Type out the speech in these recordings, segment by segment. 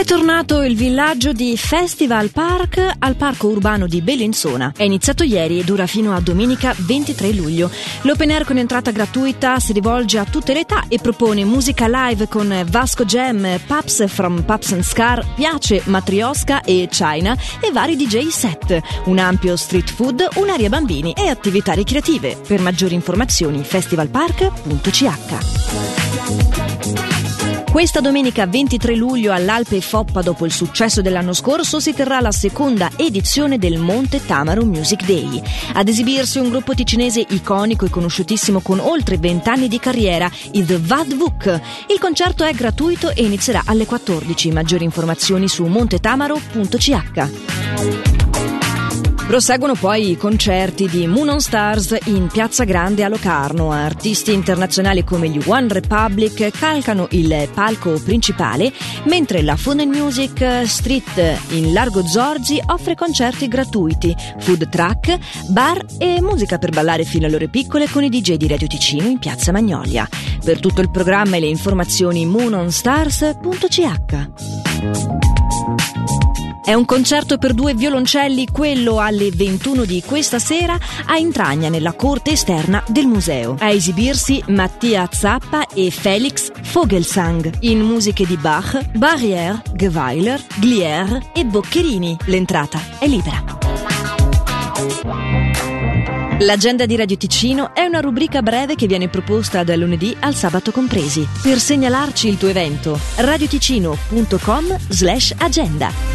È tornato il villaggio di Festival Park al parco urbano di Bellinzona. È iniziato ieri e dura fino a domenica 23 luglio. L'open air con entrata gratuita si rivolge a tutte le età e propone musica live con Vasco Jam, Paps from Paps and Scar, Piace, Matriosca e China e vari DJ set. Un ampio street food, un'area bambini e attività ricreative. Per maggiori informazioni festivalpark.ch. Questa domenica 23 luglio all'Alpe Foppa, dopo il successo dell'anno scorso, si terrà la seconda edizione del Monte Tamaro Music Day. Ad esibirsi un gruppo ticinese iconico e conosciutissimo con oltre 20 anni di carriera, i The Vadvuk. Il concerto è gratuito e inizierà alle 14. Maggiori informazioni su montetamaro.ch. Proseguono poi i concerti di Moon on Stars in Piazza Grande a Locarno. Artisti internazionali come gli One Republic calcano il palco principale, mentre la Fun Music Street in Largo Zorzi offre concerti gratuiti, food truck, bar e musica per ballare fino alle ore piccole con i DJ di Radio Ticino in Piazza Magnolia. Per tutto il programma e le informazioni moononstars.ch. È un concerto per due violoncelli, quello alle 21 di questa sera a Intragna, nella corte esterna del museo. A esibirsi Mattia Zappa e Felix Vogelsang in musiche di Bach, Barrière, Geweiler, Glier e Boccherini. L'entrata è libera. L'agenda di Radio Ticino è una rubrica breve che viene proposta dal lunedì al sabato compresi. Per segnalarci il tuo evento, radioticino.com slash agenda.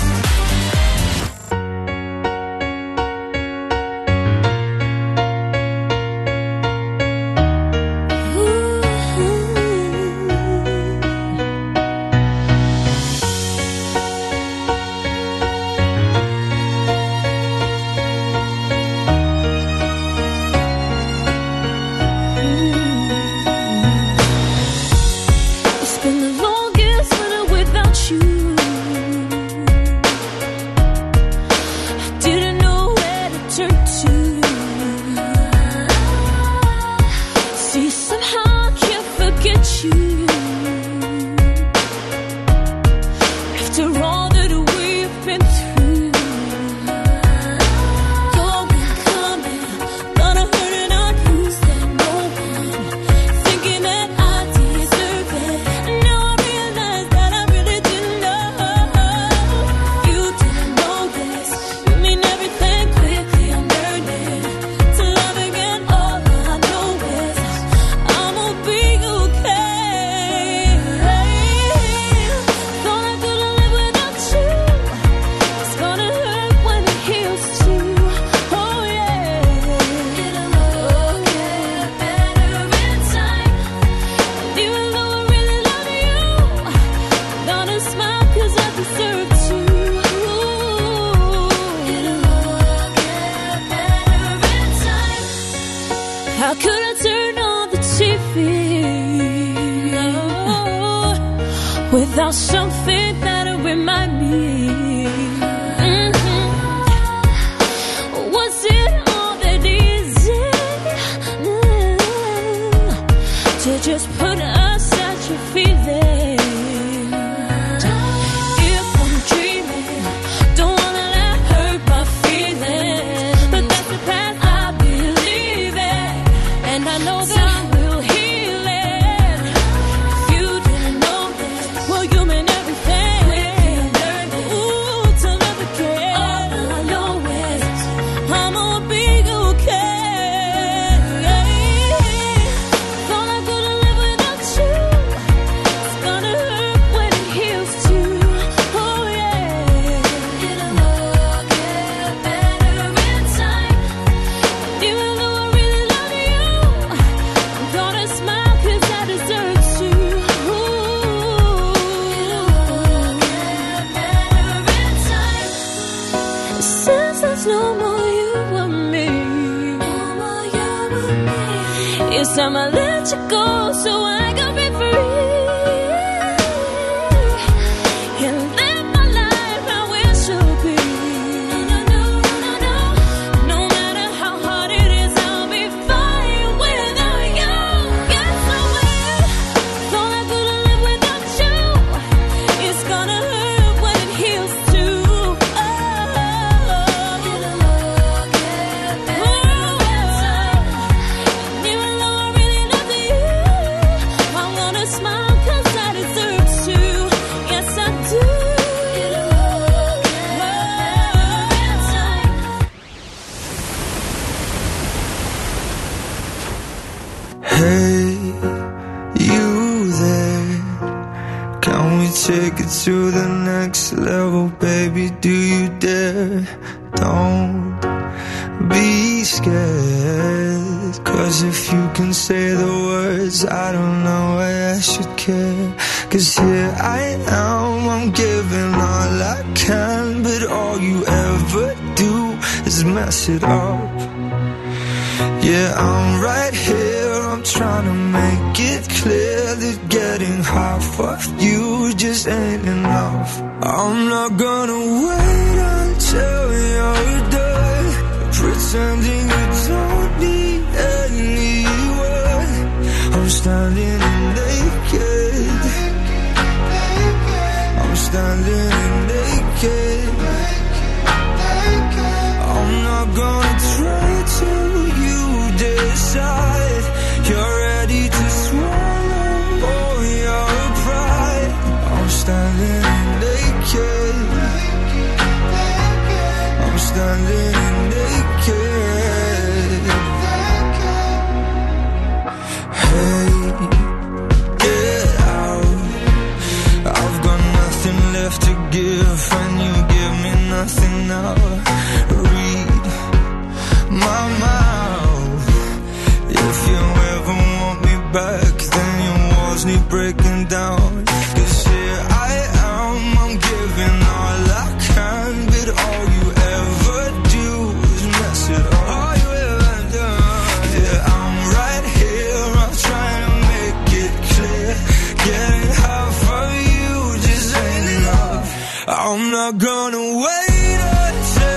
Without something that'll remind me. Yes, I'ma let you go so I can be free. Baby, do you dare? Don't be scared. Cause if you can say the words, I don't know why I should care. Cause here I am, I'm giving all I can, but all you ever do is mess it up. Yeah, I'm right here, trying to make it clear that getting half of you just ain't enough. I'm not gonna wait not gonna wait until